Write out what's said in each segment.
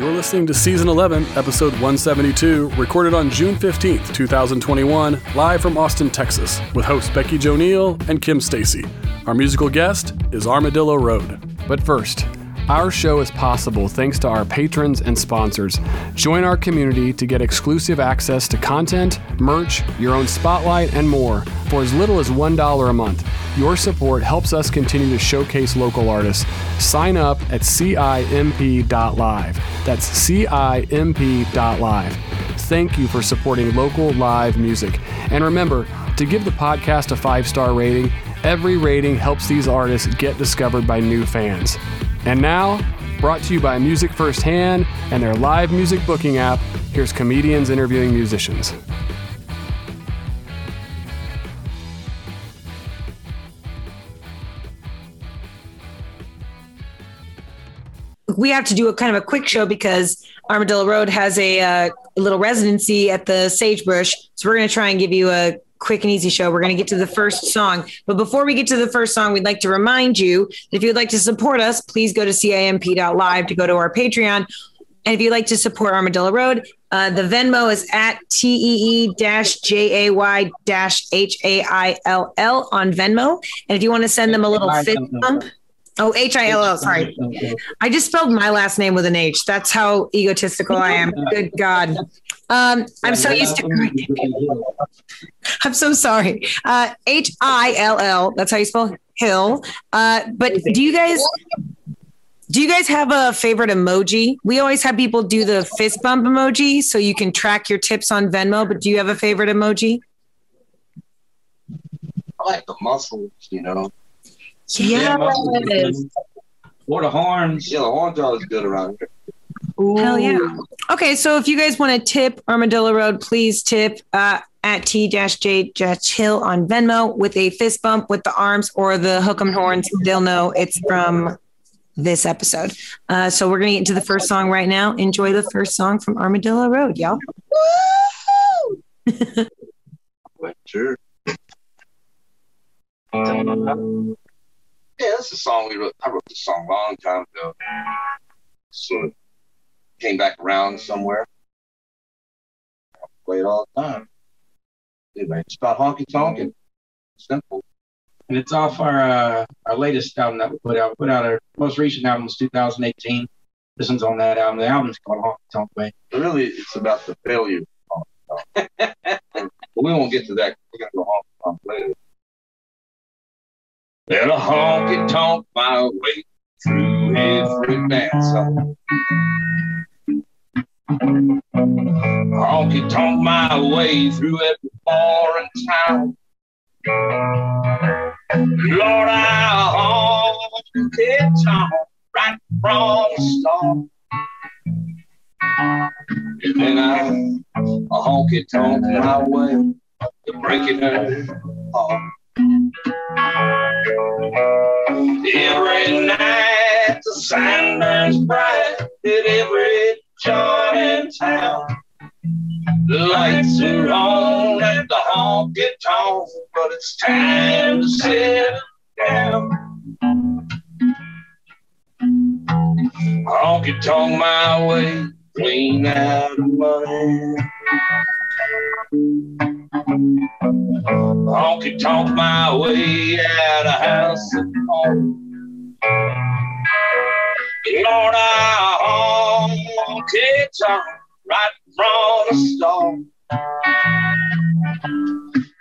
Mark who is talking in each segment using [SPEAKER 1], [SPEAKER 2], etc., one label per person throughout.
[SPEAKER 1] You're listening to Season 11, Episode 172, recorded on June 15th, 2021, live from Austin, Texas, with hosts Becky Jo Neal and Kim Stacy. Our musical guest is Armadillo Road.
[SPEAKER 2] But first, our show is possible thanks to our patrons and sponsors. Join our community to get exclusive access to content, merch, your own spotlight, and more for as little as $1 a month. Your support helps us continue to showcase local artists. Sign up at CIMP.live. That's CIMP.live. Thank you for supporting local live music. And remember to give the podcast a five star rating. Every rating helps these artists get discovered by new fans. And now, brought to you by Music Firsthand and their live music booking app, here's comedians interviewing musicians.
[SPEAKER 3] we have to do a kind of a quick show because Armadillo Road has a, uh, little residency at the Sagebrush. So we're going to try and give you a quick and easy show. We're going to get to the first song. But before we get to the first song, we'd like to remind you that if you'd like to support us, please go to CIMP.live to go to our Patreon. And if you'd like to support Armadillo Road, uh, the Venmo is at T-E-E dash J-A-Y dash H-A-I-L-L on Venmo. And if you want to send them a little fist bump, Oh, H I L L. Sorry. I just spelled my last name with an H. That's how egotistical I am. Good God. Um, I'm so used to. I'm so sorry. Uh, H I L L. That's how you spell Hill. Uh, but do you guys? Do you guys have a favorite emoji? We always have people do the fist bump emoji so you can track your tips on Venmo. But do you have a favorite emoji?
[SPEAKER 4] I like the muscles, you know.
[SPEAKER 3] Yes.
[SPEAKER 5] Or the horns.
[SPEAKER 4] Yeah, the horns are always good around here.
[SPEAKER 3] Hell yeah. Okay, so if you guys want to tip Armadillo Road, please tip uh, at T-J Hill on Venmo with a fist bump with the arms or the hook 'em horns. They'll know it's from this episode. Uh, so we're gonna get into the first song right now. Enjoy the first song from Armadillo Road, y'all.
[SPEAKER 4] Sure. Yeah, that's a song we wrote. I wrote this song a long time ago. So it came back around somewhere. I play it all the time. Anyway, it's about honky tonk and simple.
[SPEAKER 5] And it's off our uh, our latest album that we put out. We put out our most recent album was 2018. This one's on that album. The album's called Honky Tonk Way.
[SPEAKER 4] Really, it's about the failure. of honky tonk. but we won't get to that. We're gonna go honky tonk later. A honky tonk my way through every dance. Honky tonk my way through every bar in town. Lord, I honky tonk right from the start. And I honky tonk my way to breaking her heart. Every night the sun burns bright at every town. The lights are on at the honky tonk, but it's time to sit down. Honky tonk my way, clean out of money. Honky tonk my way out of house and home. Lord, I honky tonk right from the start.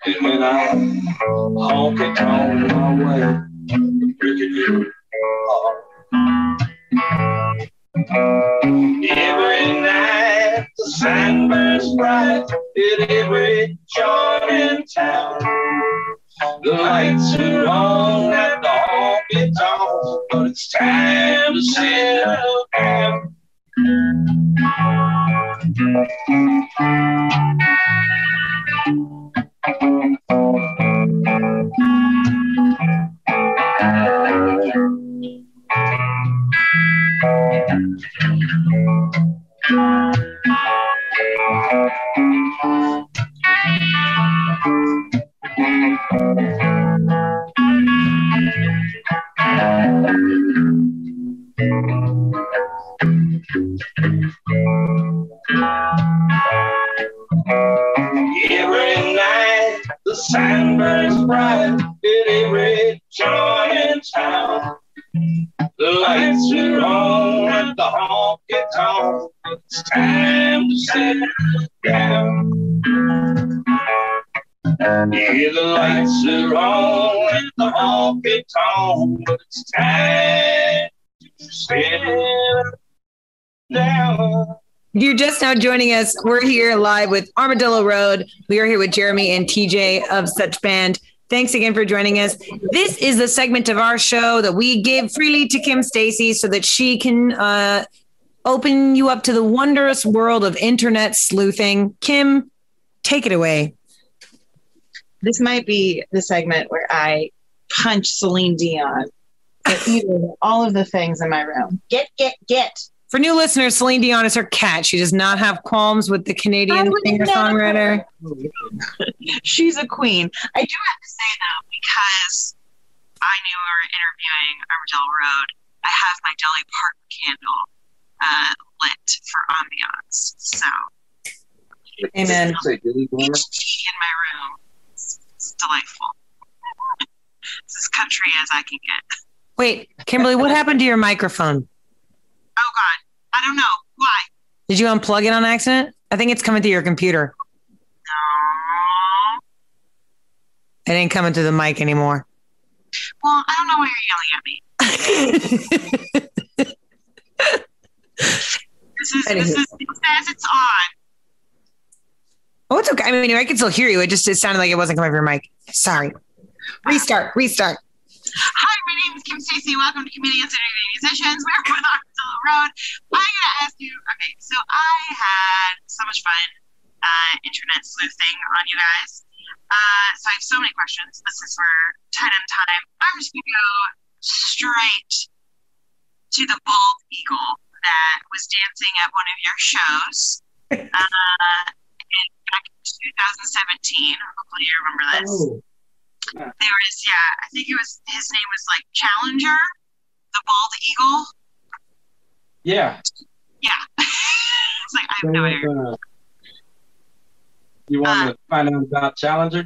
[SPEAKER 4] And when I honky tonk my way, breaking your heart. Down.
[SPEAKER 3] You're just now joining us, we're here live with Armadillo Road. We are here with Jeremy and TJ of Such Band. Thanks again for joining us. This is the segment of our show that we give freely to Kim Stacy so that she can uh, open you up to the wondrous world of internet sleuthing. Kim, take it away.
[SPEAKER 6] This might be the segment where I punch Celine Dion all of the things in my room. Get, get, get.
[SPEAKER 3] For new listeners, Celine Dion is her cat. She does not have qualms with the Canadian singer songwriter.
[SPEAKER 6] She's a queen. I do have to say though, because I knew we were interviewing Armadillo Road, I have my Dolly Parton candle uh, lit for ambiance. So
[SPEAKER 3] Amen.
[SPEAKER 7] Say
[SPEAKER 6] each tea in my room is it's delightful. it's as country as I can get.
[SPEAKER 3] Wait, Kimberly, what happened to your microphone?
[SPEAKER 6] Oh God, I don't know why.
[SPEAKER 3] Did you unplug it on accident? I think it's coming through your computer.
[SPEAKER 6] No.
[SPEAKER 3] It ain't coming through the mic anymore.
[SPEAKER 6] Well, I don't know why you're yelling at me. This is this is it says it's on.
[SPEAKER 3] oh, it's okay. I mean, I can still hear you. It just it sounded like it wasn't coming from your mic. Sorry. Restart. Restart.
[SPEAKER 6] Hi, my name is Kim Stacy. Welcome to Comedians Interviewing Musicians. We're with Road. I'm gonna ask you. Okay, so I had so much fun uh, internet sleuthing on you guys. Uh, so I have so many questions. This is we're tight on time, I'm just gonna go straight to the bald eagle that was dancing at one of your shows. Uh, in, back in 2017. Hopefully, you remember this
[SPEAKER 5] Oh,
[SPEAKER 6] there was yeah i think it was his name was like challenger the bald eagle
[SPEAKER 5] yeah.
[SPEAKER 6] yeah it's like i have no idea
[SPEAKER 5] Uh, you want to find out about Challenger?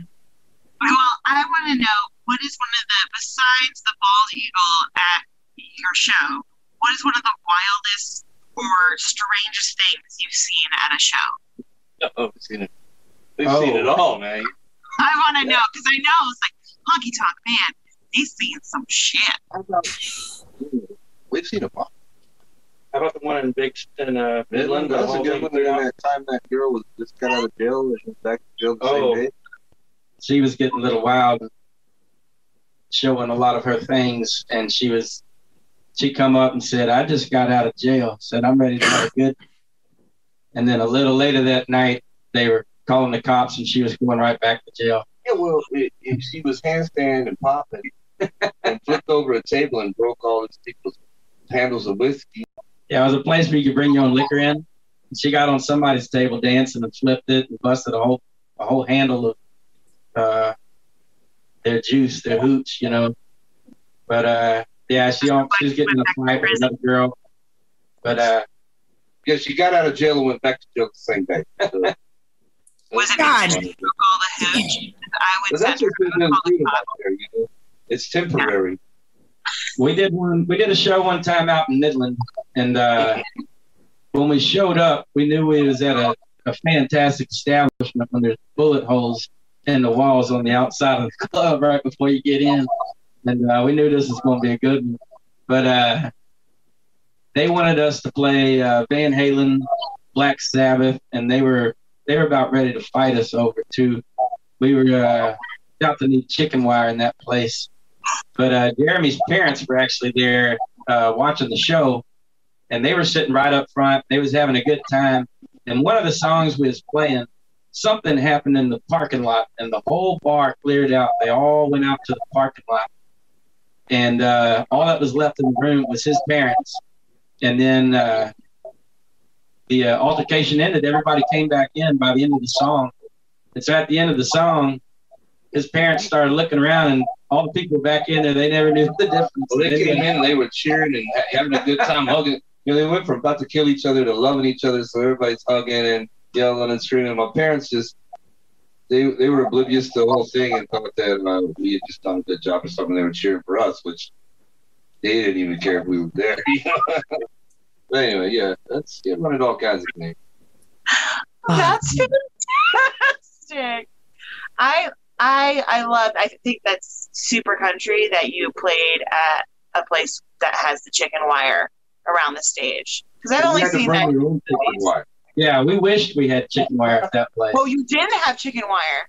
[SPEAKER 6] well i want to know what is one of the besides the bald eagle at your show what is one of the wildest or strangest things you've seen at a show
[SPEAKER 7] Oh, we've seen it. We've
[SPEAKER 5] Oh.
[SPEAKER 7] seen it all, man.
[SPEAKER 6] i want to know because i know it's like honky tonk man he's seen some shit
[SPEAKER 7] We've seen a all.
[SPEAKER 5] How about the one in Big in uh, Midland?
[SPEAKER 7] Midland, that was a good one. During that time, that girl was just got out of jail and went back to jail the
[SPEAKER 5] Oh.
[SPEAKER 7] same day.
[SPEAKER 5] She was getting a little wild, showing a lot of her things, and she was. She come up and said, "I just got out of jail." Said, "I'm ready to have a good." And then a little later that night, they were calling the cops, and she was going right back to jail.
[SPEAKER 7] Yeah, well, it, it, she was handstand and popping and flipped over a table and broke all these people's handles of whiskey.
[SPEAKER 5] Yeah, it was a place where you could bring your own liquor in. And she got on somebody's table dancing and flipped it and busted a whole a whole handle of uh, their juice, their hooch, you know. But uh, yeah, she on, she was getting in a fight with another girl. But uh,
[SPEAKER 7] Yeah, she got out of jail and went back to jail the same day. So,
[SPEAKER 6] was it
[SPEAKER 3] God.
[SPEAKER 6] because she all the hooch i would
[SPEAKER 7] that's
[SPEAKER 6] send
[SPEAKER 7] what's
[SPEAKER 6] her
[SPEAKER 7] been
[SPEAKER 6] to call the
[SPEAKER 7] freedom
[SPEAKER 6] cops.
[SPEAKER 7] out there, you know. It's temporary.
[SPEAKER 5] We did one we did a show one time out in Midland and uh, when we showed up we knew we was at a, a fantastic establishment when there's bullet holes in the walls on the outside of the club right before you get in. And uh, we knew this was going to be a good one. But uh, they wanted us to play uh, Van Halen Black Sabbath and they were they were about ready to fight us over too. We were uh, about to need chicken wire in that place but uh, Jeremy's parents were actually there uh, watching the show, and they were sitting right up front. They was having a good time. And one of the songs we was playing, something happened in the parking lot, and the whole bar cleared out. They all went out to the parking lot, and uh, all that was left in the room was his parents. And then uh, the uh, altercation ended. Everybody came back in by the end of the song. It's so at the end of the song, his parents started looking around, and all the people back in there, they never knew the difference.
[SPEAKER 7] Well, they came in and they were cheering and having a good time, hugging. You know, they went from about to kill each other to loving each other, so everybody's hugging and yelling and screaming. My parents just they they were oblivious to the whole thing and thought that uh, we had just done a good job or something. They were cheering for us, which they didn't even care if we were there. but anyway, yeah, that's yeah, running all kinds of things.
[SPEAKER 6] That's fantastic. I I I love. I think that's super country that you played at a place that has the chicken wire around the stage because I've only
[SPEAKER 5] had
[SPEAKER 6] seen that.
[SPEAKER 5] your own chicken wire. Yeah, we wished we had chicken wire at that place.
[SPEAKER 6] Well, you didn't have chicken wire.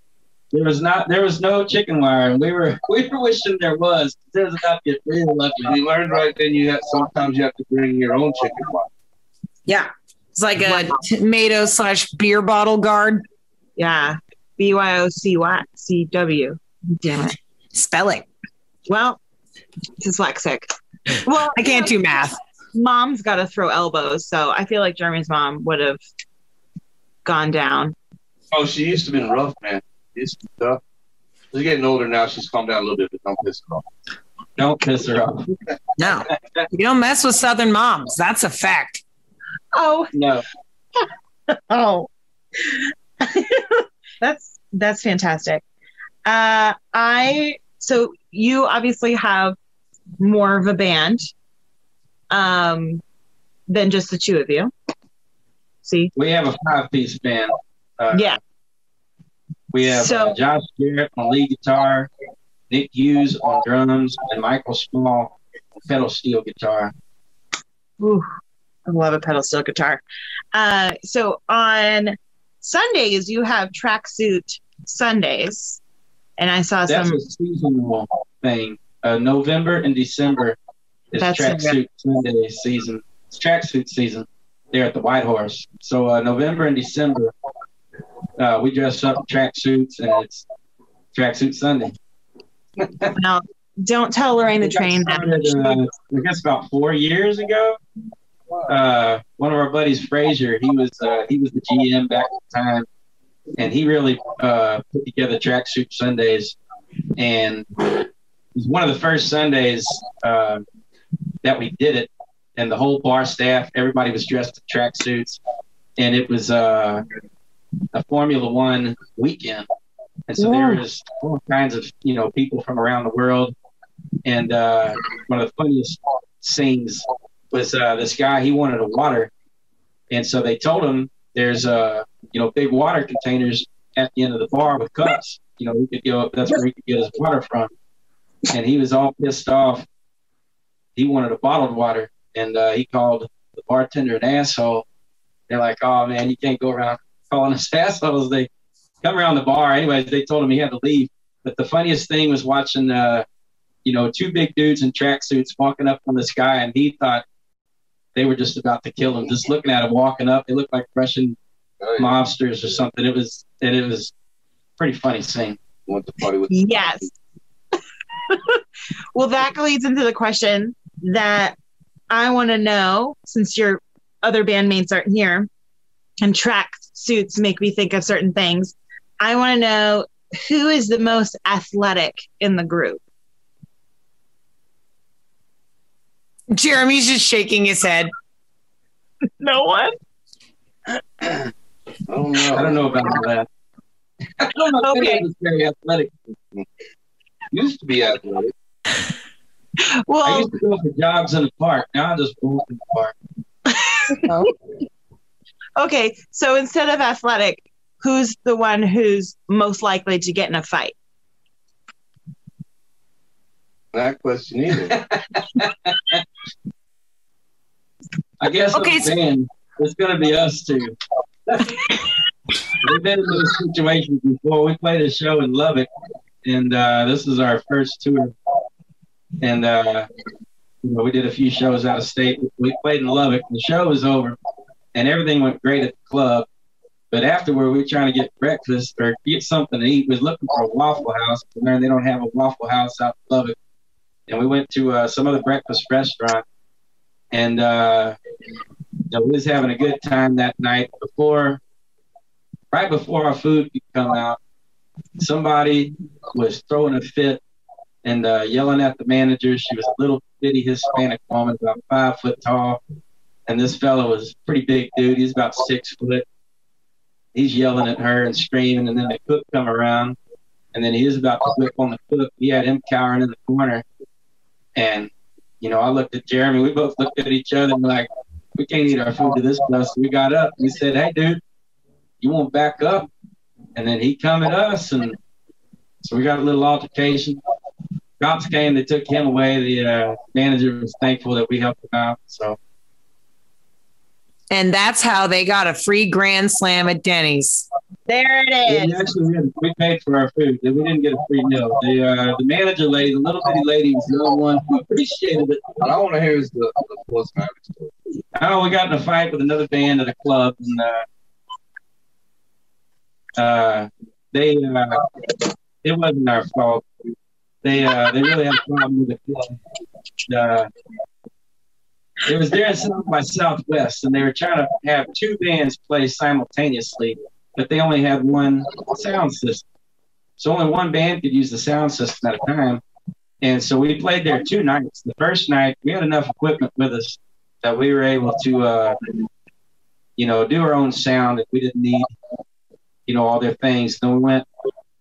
[SPEAKER 5] There was not, there was no chicken wire, and we were, we were wishing there was. There was about to get real lucky.
[SPEAKER 7] We learned right then. You have sometimes you have to bring your own chicken wire.
[SPEAKER 3] Yeah. It's like a tomato slash beer bottle guard.
[SPEAKER 6] Yeah, B Y O C Y C W. Damn it.
[SPEAKER 3] Spell it.
[SPEAKER 6] Well, dyslexic. Well,
[SPEAKER 3] I can't do math.
[SPEAKER 6] Mom's got to throw elbows, so I feel like Jeremy's mom would have gone down.
[SPEAKER 7] Oh, she used to be rough, man. She used to be tough. She's getting older now. She's calmed down a little bit, but don't piss her off.
[SPEAKER 5] Don't piss her off.
[SPEAKER 3] No. You don't mess with Southern moms. That's a fact.
[SPEAKER 6] Oh,
[SPEAKER 5] No.
[SPEAKER 6] oh, that's that's fantastic. Uh, I so you obviously have more of a band um, than just the two of you. See,
[SPEAKER 5] We have a five piece band. Uh,
[SPEAKER 6] yeah,
[SPEAKER 5] We have
[SPEAKER 6] So-
[SPEAKER 5] uh, Josh Garrett on lead guitar, Nick Hughes on drums, and Michael Small on pedal steel guitar.
[SPEAKER 6] Ooh, I love a pedal steel guitar. Uh, so on Sundays you have tracksuit Sundays, and I saw
[SPEAKER 5] That's
[SPEAKER 6] some.
[SPEAKER 5] a seasonal thing. Uh, November and December is tracksuit Sunday season. It's tracksuit season there at the White Horse. So uh, November and December, uh, we dress up in tracksuits and it's tracksuit Sunday.
[SPEAKER 6] Now, don't tell Lorraine the train
[SPEAKER 5] started, uh, I guess about four years ago. Uh, one of our buddies, Frazier, he was uh, he was the GM back at the time, and he really uh, put together tracksuit Sundays, and it was one of the first Sundays uh, that we did it, and the whole bar staff, everybody was dressed in tracksuits, and it was uh, a Formula One weekend, and so there was all kinds of you know people from around the world. And uh, one of the funniest scenes was uh, this guy he wanted a water. And so they told him there's uh, you know big water containers at the end of the bar with cups you know we could go that's where he could get his water from. And he was all pissed off. He wanted a bottled water and uh, he called the bartender an asshole. They're like oh man you can't go around calling us assholes. They come around the bar. Anyways they told him he had to leave. But the funniest thing was watching uh, you know, two big dudes in tracksuits walking up on this guy, and he thought they were just about to kill him. Just looking at him walking up, they looked like Russian
[SPEAKER 7] Oh, yeah.
[SPEAKER 5] mobsters or something. It was, and it was pretty funny scene.
[SPEAKER 7] Went to party with
[SPEAKER 6] Yes. well, that leads into the question that I want to know since your other bandmates aren't here and track suits make me think of certain things. I want to know who is the most athletic in the group?
[SPEAKER 3] Jeremy's just shaking his head.
[SPEAKER 6] No one.
[SPEAKER 7] I don't know.
[SPEAKER 5] I don't know about that. I don't know
[SPEAKER 6] Okay.
[SPEAKER 5] was very athletic.
[SPEAKER 7] Used to be athletic.
[SPEAKER 6] Well, I
[SPEAKER 5] used to go for jogs in the park. Now I just walk in the park.
[SPEAKER 6] okay. So instead of athletic, who's the one who's most likely to get in a fight?
[SPEAKER 7] That question either.
[SPEAKER 5] I guess
[SPEAKER 3] Okay, so-
[SPEAKER 5] band, it's going to be us two. We've been in those situations before. We played a show in Lubbock, and uh, this is our first tour. And uh, you know, we did a few shows out of state. We played in Lubbock. The show was over, and everything went great at the club. But afterward, we were trying to get breakfast or get something to eat. We was looking for a Waffle House. We learned they don't have a Waffle House out in Lubbock. And we went to uh, some other breakfast restaurant. And uh, we was having a good time that night. Before, right before our food could come out, somebody was throwing a fit and uh, yelling at the manager. She was a little bitty Hispanic woman, about five foot tall, and this fellow was pretty big dude. He's about six foot. He's yelling at her and screaming, and then the cook come around, and then he was about to whip on the cook. He had him cowering in the corner, and you know, I looked at Jeremy. We both looked at each other and like, we can't eat our food to this place. So we got up. We said, hey, dude, you want back up? And then he come at us, and so we got a little altercation. Cops came. They took him away. The uh, manager was thankful that we helped him out. So
[SPEAKER 3] And that's how they got a free grand slam at Denny's.
[SPEAKER 6] There it is.
[SPEAKER 5] we actually we, had- we paid for our food. We didn't get a free meal. The uh, the manager lady, the little bitty lady, was the only one who appreciated it.
[SPEAKER 7] What I want to hear is the the Plus Magic story.
[SPEAKER 5] Oh, we got in a fight with another band at a club, and uh, uh, they uh, it wasn't our fault. They uh, they really had a problem with the club. Uh, it was there in South by Southwest, and they were trying to have two bands play simultaneously, but they only had one sound system. So only one band could use the sound system at a time. And so we played there two nights. The first night, we had enough equipment with us that we were able to, uh, you know, do our own sound if we didn't need, you know, all their things. Then we went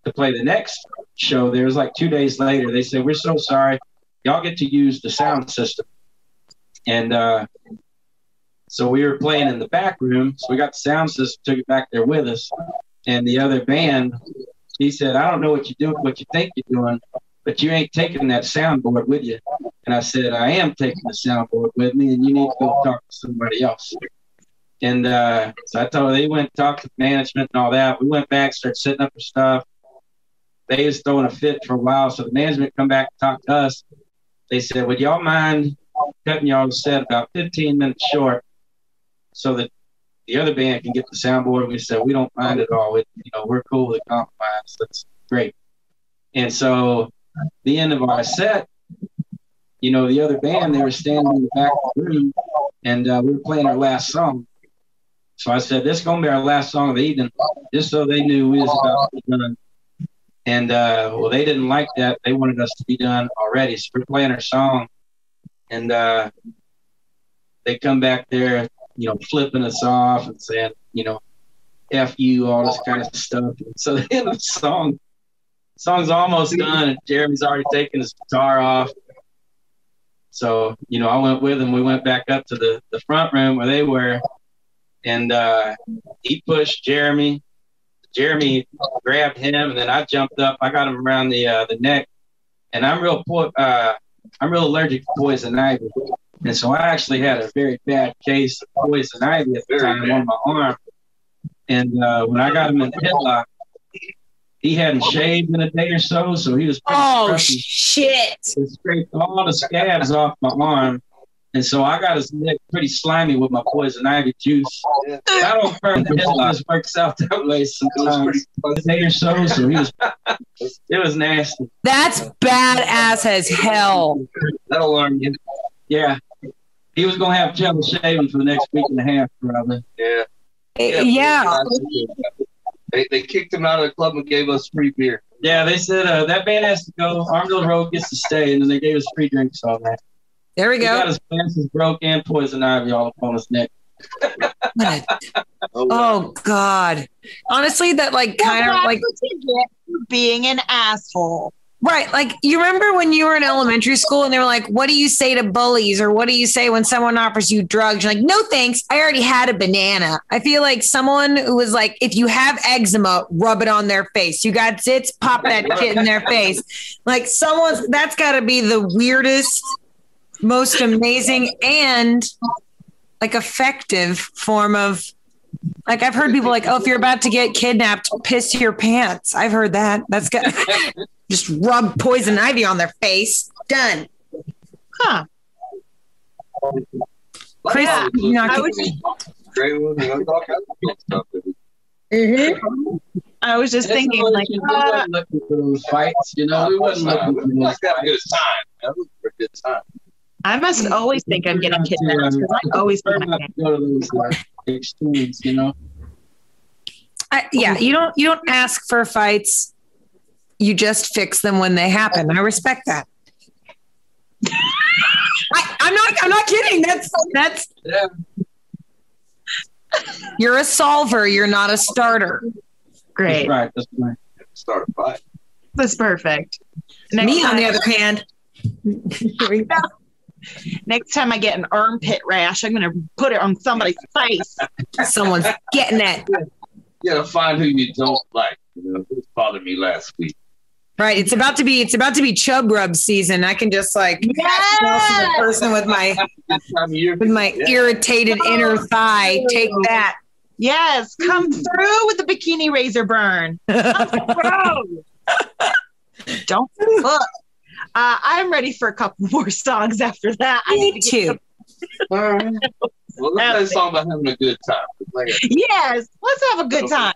[SPEAKER 5] to play the next show. There was like two days later. They said, "We're so sorry, y'all get to use the sound system." And uh, so we were playing in the back room. So we got the sound system, took it back there with us. And the other band, he said, "I don't know what you do, what you think you're doing." But you ain't taking that soundboard with you. And I said, I am taking the soundboard with me, and you need to go talk to somebody else. And uh, so I told they went talked to management and all that. We went back, started setting up the stuff. They was throwing a fit for a while, so the management come back and talked to us. They said, "Would y'all mind cutting y'all set about 15 minutes short, so that the other band can get the soundboard?" We said, "We don't mind at all. It, you know, we're cool with the compromise. That's great." And so the end of our set, you know, the other band, they were standing in the back of the room and uh, we were playing our last song. So I said, this is to be our last song of the evening, just so they knew we was about to be done. And uh, well, they didn't like that. They wanted us to be done already. So we're playing our song and uh, they come back there, you know, flipping us off and saying, you know, F you, all this kind of stuff. And so the end of the song, song's almost done and Jeremy's already taken his guitar off. So, you know, I went with him. We went back up to the, the front room where they were and uh, he pushed Jeremy. Jeremy grabbed him and then I jumped up. I got him around the uh, the neck and I'm real po- uh, I'm real allergic to poison ivy. And so I actually had a very bad case of poison ivy at the time on my arm. And uh, when I got him in the headlock, he hadn't shaved in a day or so, so he was pretty
[SPEAKER 3] Oh
[SPEAKER 5] scruffy.
[SPEAKER 3] shit!
[SPEAKER 5] It scraped all the scabs off my arm. And so I got his neck pretty slimy with my poison ivy juice. I don't burn the headlock works out that way sometimes. A day or so, so he was it was nasty.
[SPEAKER 3] That's badass as hell.
[SPEAKER 7] That'll learn you.
[SPEAKER 5] Yeah. He was gonna have trouble shaving for the next week and a half probably.
[SPEAKER 7] Yeah.
[SPEAKER 3] Eh, Yeah.
[SPEAKER 7] They, they kicked him out of the club and gave us free beer.
[SPEAKER 5] Yeah, they said uh, that band has to go. Armadillo Road gets to stay, and then they gave us free drinks all night.
[SPEAKER 3] There we
[SPEAKER 5] He got
[SPEAKER 3] go.
[SPEAKER 5] his glasses broke and poison ivy all up on his neck.
[SPEAKER 3] What a- Oh God. Honestly, that like kind of like
[SPEAKER 6] what you get for being an asshole.
[SPEAKER 3] Right. Like you remember when you were in elementary school and they were like, what do you say to bullies? Or what do you say when someone offers you drugs? You're like, no, thanks. I already had a banana. I feel like someone who was like, if you have eczema, rub it on their face. You got zits, pop that shit in their face. Like someone's that's gotta be the weirdest, most amazing and like effective form of like I've heard people like, oh, if you're about to get kidnapped, piss your pants. I've heard that. That's good. Just rub poison ivy on their face. Done.
[SPEAKER 6] Huh.
[SPEAKER 3] Chris,
[SPEAKER 6] Yeah,
[SPEAKER 3] you're
[SPEAKER 6] I was-
[SPEAKER 3] me.
[SPEAKER 7] Great one. You know, all kinds of good stuff.
[SPEAKER 6] I was just thinking,
[SPEAKER 5] all
[SPEAKER 6] like,
[SPEAKER 5] we
[SPEAKER 6] uh,
[SPEAKER 5] wasn't looking for those fights, you know. We wasn't looking for those
[SPEAKER 7] like to a good time. That was a good time.
[SPEAKER 6] I must always think I'm getting kidnapped because I always
[SPEAKER 5] Prefer to go to those uh, extremes, you know.
[SPEAKER 3] I, yeah, you don't you don't ask for fights. You just fix them when they happen. I respect that. I, I'm not. I'm not kidding. That's that's.
[SPEAKER 5] Yeah.
[SPEAKER 3] You're a solver. You're not a starter.
[SPEAKER 6] great.
[SPEAKER 5] That's right. That's right.
[SPEAKER 7] Start a fight.
[SPEAKER 6] That's perfect. Next
[SPEAKER 3] Me, on the other hand, here we go.
[SPEAKER 6] Next time I get an armpit rash, I'm gonna put it on somebody's face.
[SPEAKER 3] Someone's getting that.
[SPEAKER 5] You gotta find who you don't like. You know, this bothered me last week.
[SPEAKER 3] Right. It's about to be it's about to be chub rub season. I can just like catch most of the person with my
[SPEAKER 5] This time of year,
[SPEAKER 3] with my
[SPEAKER 5] yeah.
[SPEAKER 3] irritated inner thigh. Take that.
[SPEAKER 6] Yes, come through with the bikini razor burn. Come through. Don't look. Uh, I'm ready for a couple more songs after that. I need
[SPEAKER 3] Me
[SPEAKER 6] to get
[SPEAKER 3] too.
[SPEAKER 5] All right. Well, let's play a song about having a good time. Like,
[SPEAKER 6] some- Yes, let's have a good time.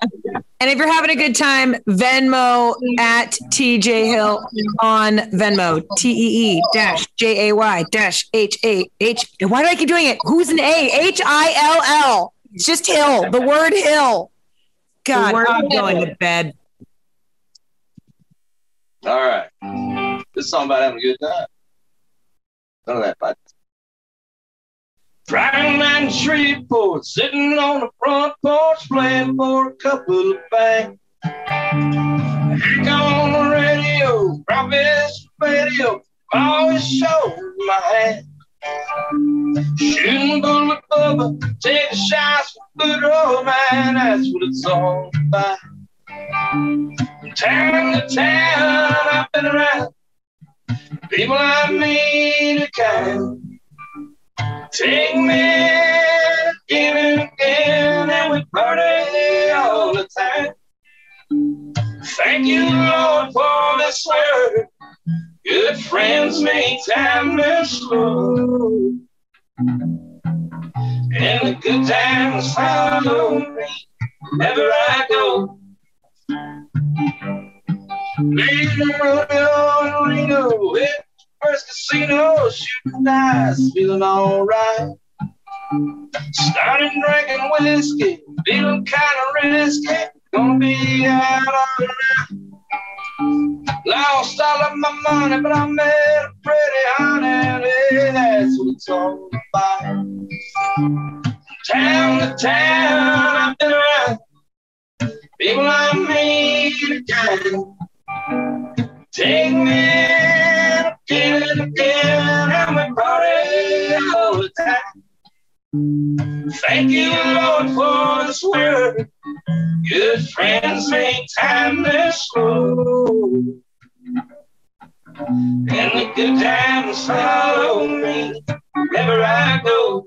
[SPEAKER 3] And if you're having a good time, Venmo at TJ Hill on Venmo. T E E dash J A Y dash H A H. Why do I keep doing it? Who's an A? H I L L. It's just Hill. The word Hill. God,
[SPEAKER 6] The word
[SPEAKER 3] I'm going
[SPEAKER 6] Hill.
[SPEAKER 3] to bed.
[SPEAKER 5] all right. This song about having a good time. None of that, but. In Shreveport, sitting on the front porch, playing for a couple of bangs. Hank on the radio, Promise radio, always shows my hand. Shooting bullet bubba, taking shots for good old man, that's what it's all about. Town to town, I've been around. People I meet are kind. Take me again and again, and we party all the time. Thank you, Lord, for this word. Good friends make time to slow. And the good times follow me wherever I go. Leaving rodeo in Reno, hit first casino, shooting dice, feeling alright. Started drinking whiskey, feeling kind of risky, gonna be out all night. Lost all of my money, but I met a pretty honey, hey, that's what it's all about. Town to town, I've been around. People I meet again. Take me and again, and we party all the time. Thank you, Lord, for this word. Good friends make time to slow. And the good times follow me wherever I go.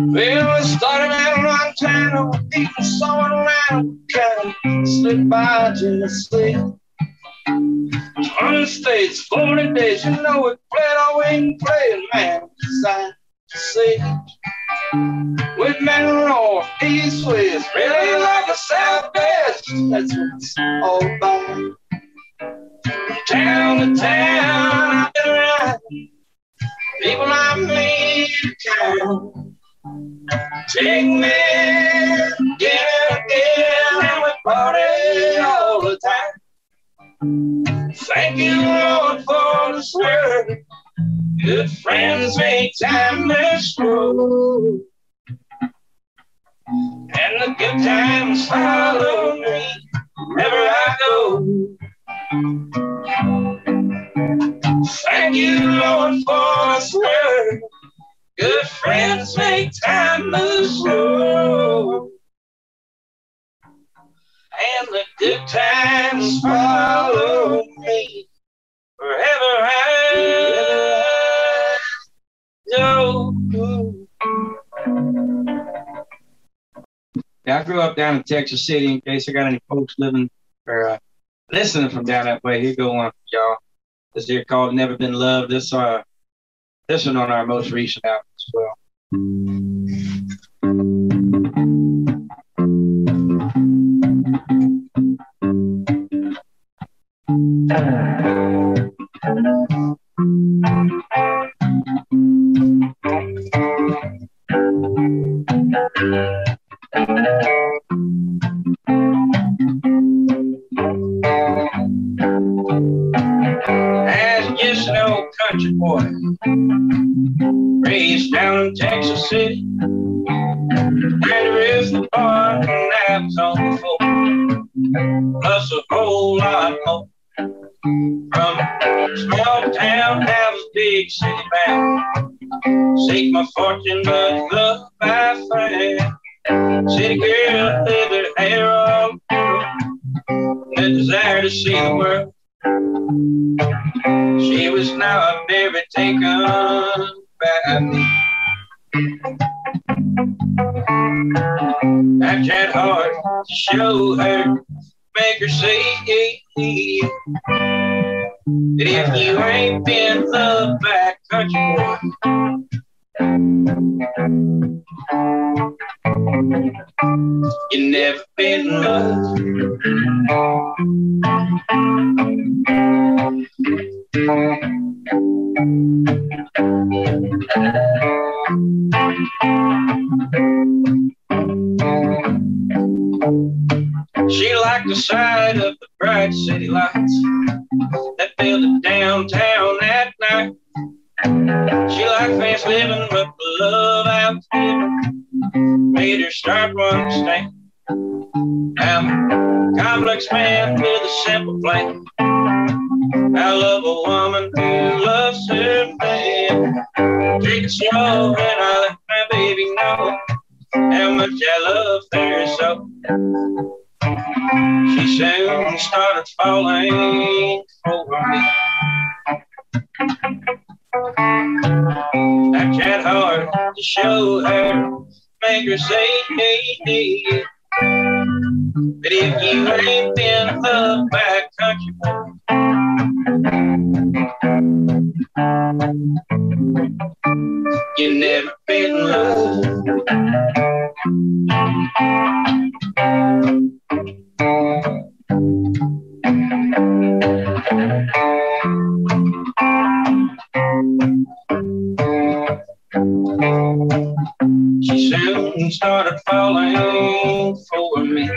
[SPEAKER 5] Well, we started in Montana, beating someone around, kind slipped by Tennessee. 20 states, 40 days, you know we played we can play, man, decided to see. With men north, east, west, really like a southwest, that's what it's all about. From town to town, I've been around, people I meet count. Take me and again, and we party all the time. Thank you, Lord, for this word. Good friends make time to slow. And the good times follow me wherever I go. Thank you, Lord, for this word. Good friends make time move slow. And the good times follow me wherever I go.
[SPEAKER 8] Yeah, I grew up down in Texas City. In case I got any folks living or uh, listening from down that way, here go one for y'all. This here called "Never Been Loved." This uh, this one on our most recent album as
[SPEAKER 5] mm. She for me.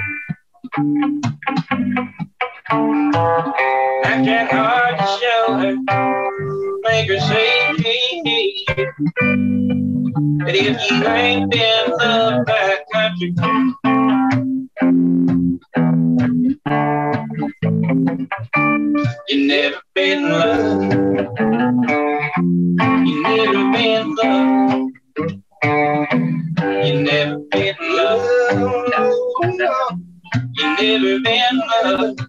[SPEAKER 5] I tried hard to show her, make her say, that if you ain't been loved by country, you never been loved. You never been loved. You never never been loved.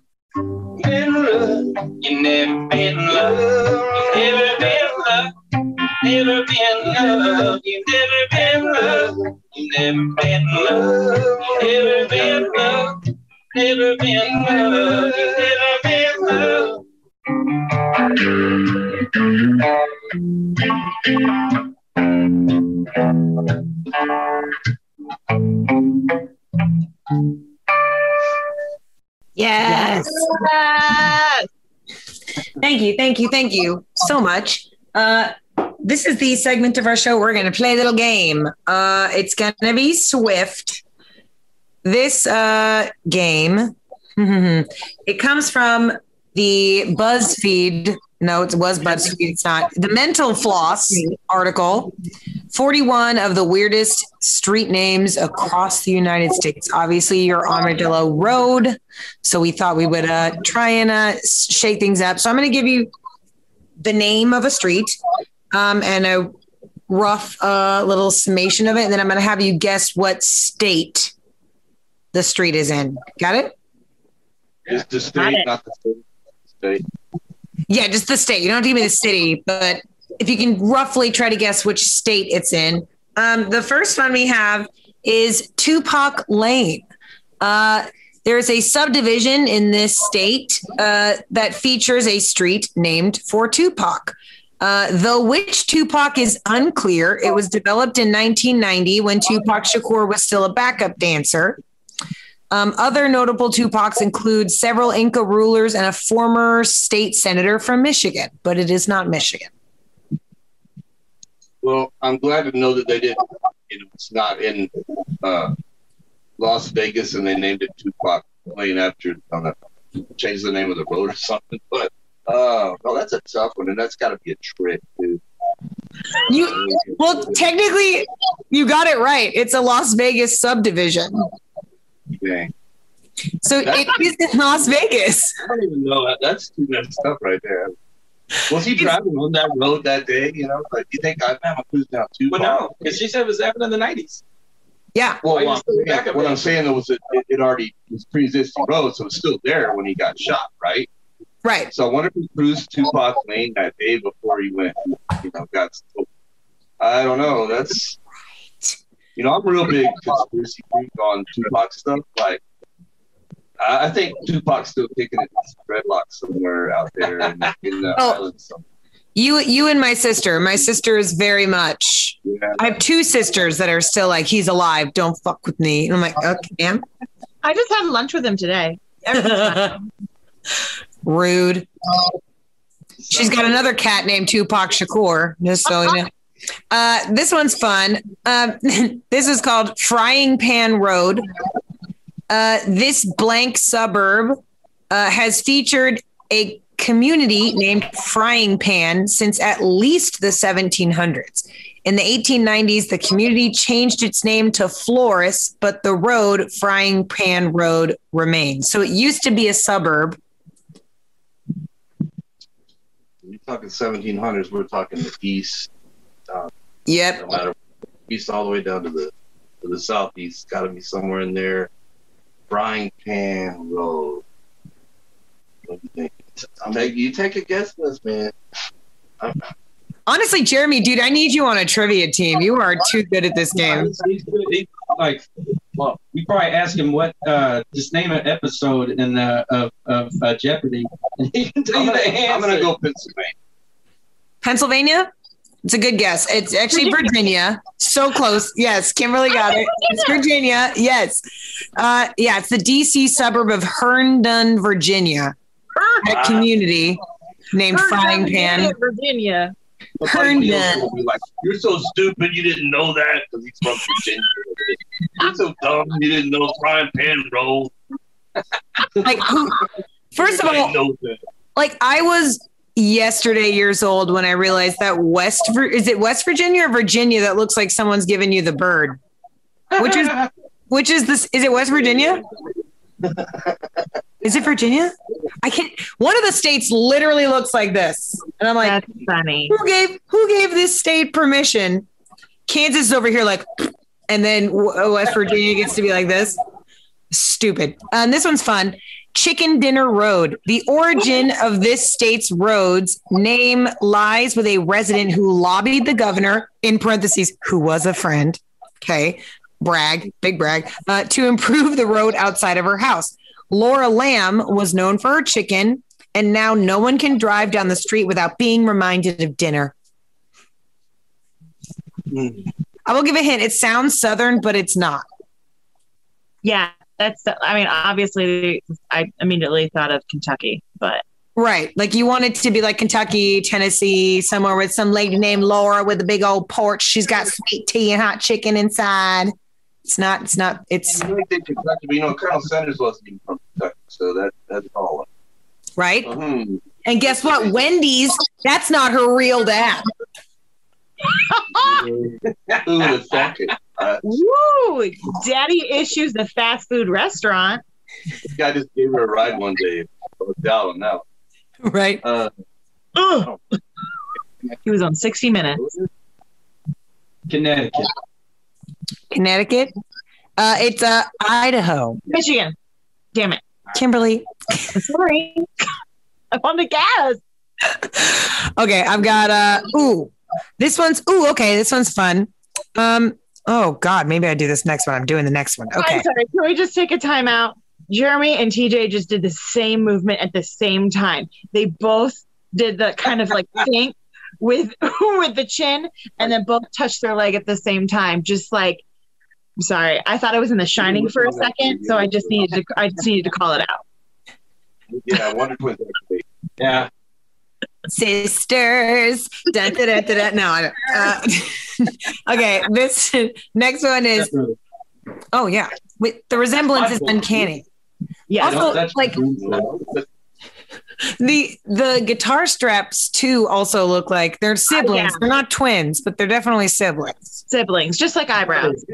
[SPEAKER 5] Been loved. You never been loved. You never been loved. Never been loved. You never been loved. You never been loved. You never been loved. Never been loved. You never been loved.
[SPEAKER 3] Yes.
[SPEAKER 6] Yes.
[SPEAKER 3] Thank you, thank you, thank you so much. Uh, this is the segment of our show. We're going to play a little game. Uh, it's going to be Swift. This uh, game, it comes from the BuzzFeed. No, it was BuzzFeed. It's not the Mental Floss article. 41 of the weirdest street names across the United States. Obviously, you're Armadillo Road. So we thought we would uh, try and uh, shake things up. So I'm going to give you the name of a street um, and a rough uh, little summation of it. And then I'm going to have you guess what state the street is in. Got it? it?
[SPEAKER 9] Is the state not the state? State.
[SPEAKER 3] Yeah, just the state. You don't have to give me the city, but if you can roughly try to guess which state it's in. Um, the first one we have is Tupac Lane. Uh, there's a subdivision in this state uh, that features a street named for Tupac. Uh, though which Tupac is unclear, it was developed in 1990 when Tupac Shakur was still a backup dancer. Um, other notable Tupacs include several Inca rulers and a former state senator from Michigan, but it is not Michigan.
[SPEAKER 9] Well, I'm glad to know that they did. You know, it's not in uh, Las Vegas, and they named it Tupac Lane after on a changed the name of the road or something. But uh, no, that's a tough one, and that's got to be a trick, dude.
[SPEAKER 3] You well, technically, you got it right. It's a Las Vegas subdivision,
[SPEAKER 9] Dang.
[SPEAKER 3] so it is in Las Vegas.
[SPEAKER 9] I don't even know. That's too messed up right there. Was he driving on that road that day? You know, like you think I'm gonna cruise down too
[SPEAKER 5] But
[SPEAKER 9] far?
[SPEAKER 5] no, because she said it was happening in the nineties.
[SPEAKER 3] Yeah,
[SPEAKER 9] Well,
[SPEAKER 5] Why
[SPEAKER 9] what,
[SPEAKER 5] you
[SPEAKER 9] I'm saying,
[SPEAKER 5] back
[SPEAKER 9] what
[SPEAKER 5] there?
[SPEAKER 9] I'm saying though was that it, it already was pre-existing road, so it's still there when he got shot, right?
[SPEAKER 3] right.
[SPEAKER 9] So I wonder if he cruised Tupac Lane that day before he went, you know, got. Stolen. I don't know. That's, you know, I'm real big conspiracy freak on Tupac stuff. Like, I I think Tupac's still kicking it in dreadlocks somewhere out there in, in the
[SPEAKER 3] Oh.
[SPEAKER 9] islands. somewhere.
[SPEAKER 3] You, you, and my sister. My sister is very much.
[SPEAKER 9] Yeah.
[SPEAKER 3] I have two sisters that are still like, he's alive. Don't fuck with me. And I'm like, okay, ma'am.
[SPEAKER 6] I just had lunch with him today.
[SPEAKER 3] Rude. She's got another cat named Tupac Shakur. Just so you know. Uh, this one's fun. Um, this is called Frying Pan Road. Uh, this blank suburb uh, has featured a community named Frying Pan since at least the 1700s. In the 1890s, the community changed its name to Floris, but the road, Frying Pan Road, remains. So it used to be a suburb.
[SPEAKER 9] You're talking 1700s. We're talking the east.
[SPEAKER 3] Yep.
[SPEAKER 9] No matter east all the way down to the to the southeast. Got to be somewhere in there. Frying Pan Road. What do you think? I'm take, you take a guess, at this man. I'm,
[SPEAKER 3] Honestly, Jeremy, dude, I need you on a trivia team. You are too good at this game.
[SPEAKER 5] He's- he's good. He- like, well, we probably ask him what uh, just name an episode in uh, of of uh, Jeopardy, and he can tell
[SPEAKER 9] I'm
[SPEAKER 5] you
[SPEAKER 9] gonna,
[SPEAKER 5] the answer.
[SPEAKER 9] I'm gonna go Pennsylvania.
[SPEAKER 3] Pennsylvania? It's a good guess. It's actually Virginia. So close. Yes, Kimberly got it. It's Virginia. Yes. Uh, yeah, it's the DC suburb of Herndon, Virginia. A community named Frying Pan.
[SPEAKER 6] Virginia.
[SPEAKER 3] Herndon.
[SPEAKER 9] like, You're so stupid, you didn't know that because he's from Virginia. You're so dumb, you didn't know Frying Pan Road.
[SPEAKER 3] Like, who, first of all, like I was yesterday years old when I realized that West is it West Virginia or Virginia that looks like someone's giving you the bird. Which is which is this is it West Virginia? Is it Virginia? I can't one of the states literally looks like this. And I'm like,
[SPEAKER 6] That's funny.
[SPEAKER 3] who gave who gave this state permission? Kansas is over here like and then West Virginia gets to be like this. Stupid. Um, this one's fun. Chicken Dinner Road. The origin of this state's roads name lies with a resident who lobbied the governor, in parentheses, who was a friend. Okay. Brag, big brag, uh, to improve the road outside of her house. Laura Lamb was known for her chicken, and now no one can drive down the street without being reminded of dinner. I will give a hint. It sounds southern, but it's not.
[SPEAKER 6] Yeah, that's. I mean, obviously, I immediately thought of Kentucky, but
[SPEAKER 3] Right. Like you want it to be like Kentucky, Tennessee, somewhere with some lady named Laura with a big old porch. She's got sweet tea and hot chicken inside. It's not, it's not, it's
[SPEAKER 9] You really think Kentucky, but you know, Colonel Sanders wasn't even from Kentucky, so that that's all.
[SPEAKER 3] right.
[SPEAKER 9] Hmm.
[SPEAKER 3] And guess what? Wendy's, that's not her real dad.
[SPEAKER 9] Who would have thought it? Uh,
[SPEAKER 6] woo, Daddy issues the fast food restaurant.
[SPEAKER 9] this guy just gave her a ride one day. No doubt on that.
[SPEAKER 3] Right.
[SPEAKER 9] Uh,
[SPEAKER 6] Ugh. He was on 60 Minutes.
[SPEAKER 5] Connecticut.
[SPEAKER 3] Connecticut. Uh, it's uh, Idaho.
[SPEAKER 6] Michigan. Damn it.
[SPEAKER 3] Kimberly.
[SPEAKER 6] Sorry. I want the gas.
[SPEAKER 3] Okay, I've got uh ooh. This one's ooh, okay, this one's fun. Um, oh god, maybe I do this next one. I'm doing the next one. Okay.
[SPEAKER 6] I'm sorry. Can we just take a time out? Jeremy and TJ just did the same movement at the same time. They both did the kind of like think with with the chin and then both touched their leg at the same time. Just like
[SPEAKER 10] I'm sorry. I thought I was in The Shining for a second, so I just needed to. I just needed to call it out.
[SPEAKER 9] Yeah, Wonder Twins actually.
[SPEAKER 5] Yeah.
[SPEAKER 3] Sisters. Dun, dun, dun, dun, dun. No, I don't. Uh, okay, this next one is. Oh yeah, Wait, the resemblance is uncanny.
[SPEAKER 10] Yeah.
[SPEAKER 3] Also,
[SPEAKER 5] No, that's
[SPEAKER 3] like the the guitar straps too also look like they're siblings.
[SPEAKER 10] yeah.
[SPEAKER 3] They're not twins, but they're definitely siblings.
[SPEAKER 10] siblings, just like eyebrows.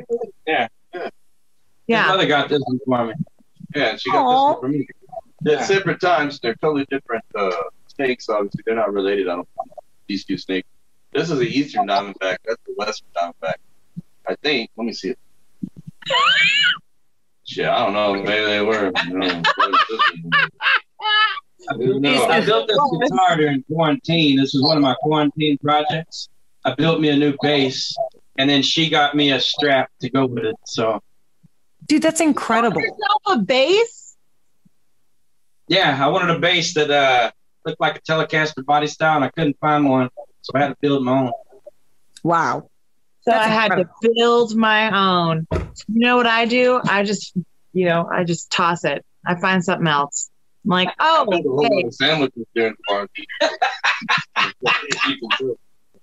[SPEAKER 5] Yeah.
[SPEAKER 9] Yeah.
[SPEAKER 10] Yeah.
[SPEAKER 5] His mother got this one for me.
[SPEAKER 9] Yeah, she got
[SPEAKER 3] Aw.
[SPEAKER 9] this one for me. They're separate times. They're totally different uh, snakes. Obviously, they're not related. I don't. These two snakes. This is the eastern diamondback. That's the western diamondback. I think. Let me see it. Shit, I don't know. Maybe they were. I don't know. Who knows?
[SPEAKER 5] I built this guitar during quarantine. This was one of my quarantine projects. I built me a new bass, and then she got me a strap to go with it. So
[SPEAKER 3] Dude, that's incredible.
[SPEAKER 10] Yourself a bass?
[SPEAKER 5] yeah, I wanted a bass that uh, looked like a Telecaster body style, and I couldn't find one, so I had to build my own.
[SPEAKER 3] Wow.
[SPEAKER 10] So
[SPEAKER 3] That's
[SPEAKER 10] I had to build my own. You know what I do? I just, you know, I just toss it. I find something else. I'm like, oh,
[SPEAKER 9] built a whole lot of sandwiches during quarantine.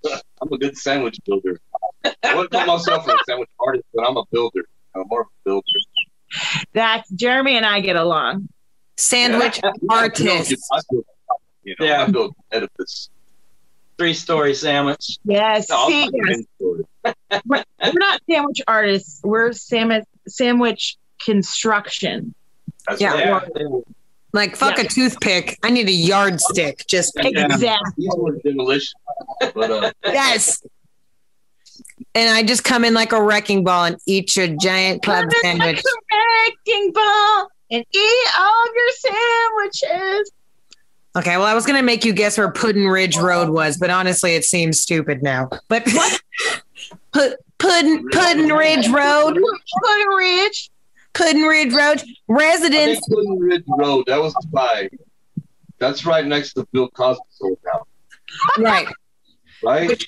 [SPEAKER 9] I'm a good sandwich builder. I wouldn't call myself a sandwich artist, but I'm a builder. I'm more of a builder.
[SPEAKER 10] that's Jeremy and I get along.
[SPEAKER 3] Sandwich
[SPEAKER 9] I
[SPEAKER 3] artist.
[SPEAKER 9] Build, you know,
[SPEAKER 5] Yeah.
[SPEAKER 9] I build edifice.
[SPEAKER 5] Three story sandwich.
[SPEAKER 10] Yes.
[SPEAKER 9] No,
[SPEAKER 10] See, yes.
[SPEAKER 9] any story.
[SPEAKER 10] we're not sandwich artists. We're sandwich sandwich construction.
[SPEAKER 9] That's
[SPEAKER 3] Yeah.
[SPEAKER 9] right.
[SPEAKER 5] Yeah.
[SPEAKER 3] Like fuck
[SPEAKER 10] Yeah.
[SPEAKER 3] a toothpick. I need a yardstick. Just
[SPEAKER 5] Yeah.
[SPEAKER 10] Exactly.
[SPEAKER 9] These. But uh,
[SPEAKER 3] yes. And I just come in like a wrecking ball and eat your giant club sandwich.
[SPEAKER 10] Wrecking ball and eat all your sandwiches.
[SPEAKER 3] Okay, well, I was gonna make you guess where Puddin Ridge Road was, but honestly, it seems stupid now. But Pud Puddin Puddin Ridge Road,
[SPEAKER 10] Puddin Ridge.
[SPEAKER 3] Puddin Ridge Road,
[SPEAKER 9] I think
[SPEAKER 3] residents.
[SPEAKER 9] Puddin Ridge Road. That was by. That's right next to Bill Cosby's old house,
[SPEAKER 3] Right,
[SPEAKER 9] right?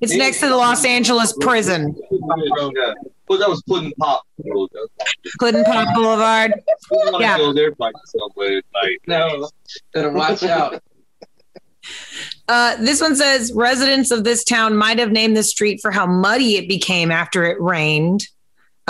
[SPEAKER 3] It's next to the Los Angeles prison.
[SPEAKER 9] Well, that was Puddin Pop Road.
[SPEAKER 3] Puddin Pop Boulevard.
[SPEAKER 9] We want to
[SPEAKER 3] Yeah.
[SPEAKER 9] go there by subway at night.
[SPEAKER 5] No, better watch out.
[SPEAKER 3] Uh, this one says residents of this town might have named the street for how muddy it became after it rained.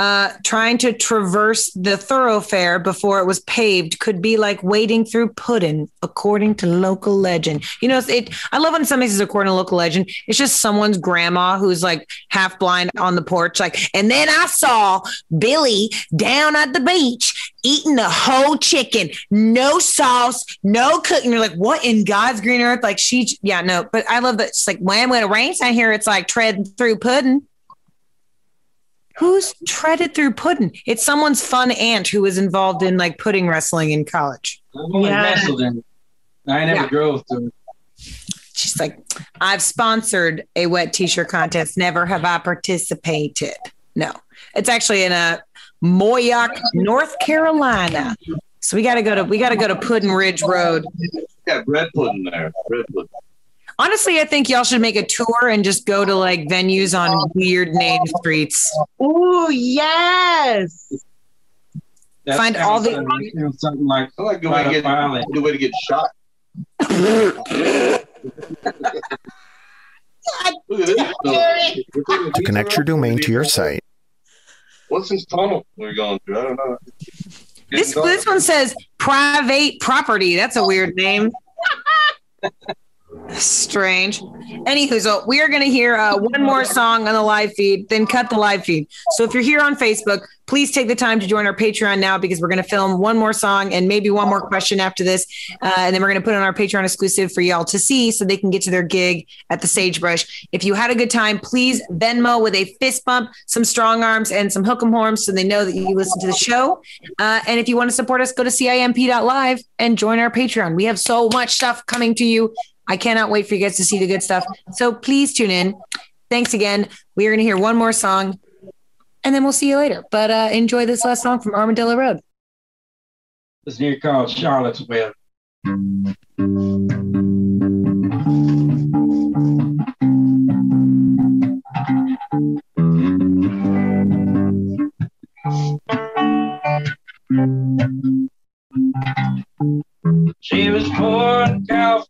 [SPEAKER 3] Uh, trying to traverse the thoroughfare before it was paved could be like wading through pudding, according to local legend. You know, it. I love when somebody says according to local legend. It's just someone's grandma who's like half blind on the porch, like. And then I saw Billy down at the beach eating a whole chicken, no sauce, no cooking. You're like, what in God's green earth? Like she, yeah, no. But I love that. It's like when when it rains out here, it's like treading through pudding. Who's treaded through pudding? It's someone's fun aunt who was involved in like pudding wrestling in college.
[SPEAKER 5] I've only
[SPEAKER 10] Yeah.
[SPEAKER 5] wrestled in. I never
[SPEAKER 3] Yeah.
[SPEAKER 5] drove through it.
[SPEAKER 3] She's like, I've sponsored a wet t-shirt contest. Never have I participated. No, it's actually in a Moyock, North Carolina. So we got to go to we got to go to Puddin Ridge Road.
[SPEAKER 9] Yeah, bread pudding there. Bread pudding.
[SPEAKER 3] Honestly, I think y'all should make a tour and just go to like venues on weird name streets.
[SPEAKER 10] Oh yes.
[SPEAKER 5] That
[SPEAKER 3] Find all the-
[SPEAKER 5] like- that something like
[SPEAKER 9] I like a good way to get
[SPEAKER 5] Violent.
[SPEAKER 9] good way to get shot. Look at this. though.
[SPEAKER 11] To connect your domain to your site,
[SPEAKER 9] What's this tunnel we're going through? I don't know.
[SPEAKER 3] This this one says private property. That's a weird name. Strange. Anywho, so we are going to hear uh, one more song on the live feed, then cut the live feed. So if you're here on Facebook, please take the time to join our Patreon now because we're going to film one more song and maybe one more question after this. Uh, and then we're going to put on our Patreon exclusive for y'all to see so they can get to their gig at the Sagebrush. If you had a good time, please Venmo with a fist bump, some strong arms, and some hook'em horns so they know that you listen to the show. Uh, and if you want to support us, go to CIMP.live and join our Patreon. We have so much stuff coming to you. I cannot wait for you guys to see the good stuff. So please tune in. Thanks again. We're going to hear one more song and then we'll see you later. But uh, enjoy this last song from Armadillo Road.
[SPEAKER 5] This new called Charlotte's Web. She was born in California.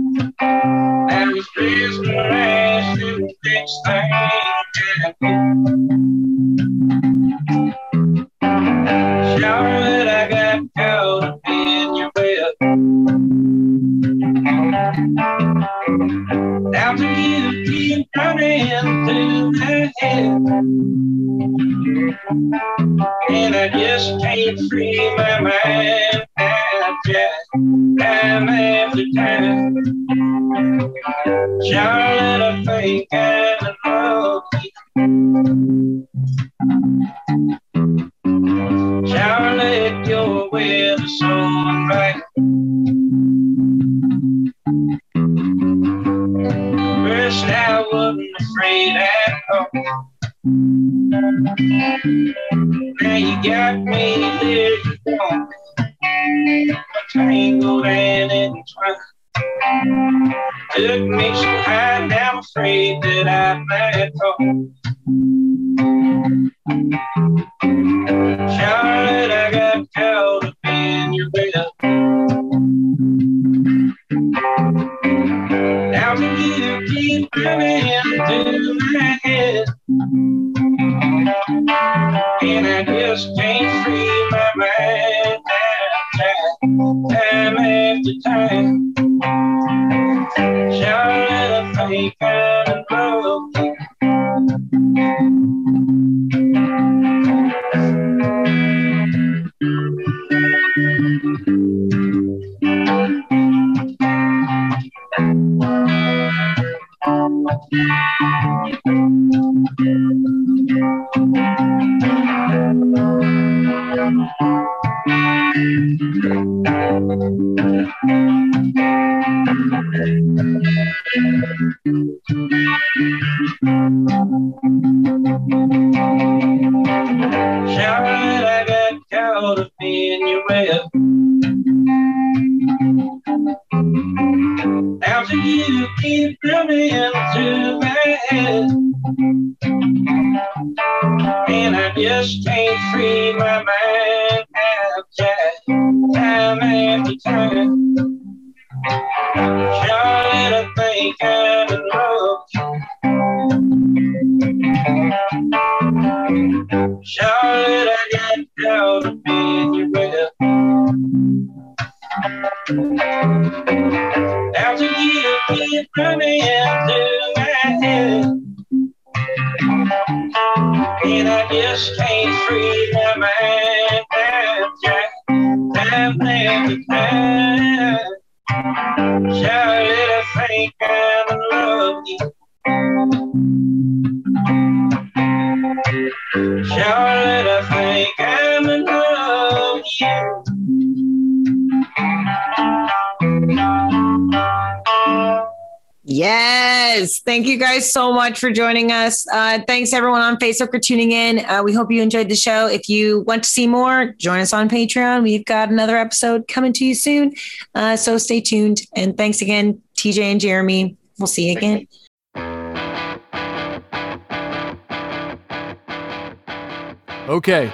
[SPEAKER 5] keep running through You keep running my head. And I just can't free my mind. After time.
[SPEAKER 3] Thank you guys so much for joining us. Uh, thanks everyone on Facebook for tuning in. Uh, we hope you enjoyed the show. If you want to see more, join us on Patreon. We've got another episode coming to you soon. Uh, so stay tuned. And thanks again, TJ and Jeremy. We'll see you again.
[SPEAKER 2] Okay,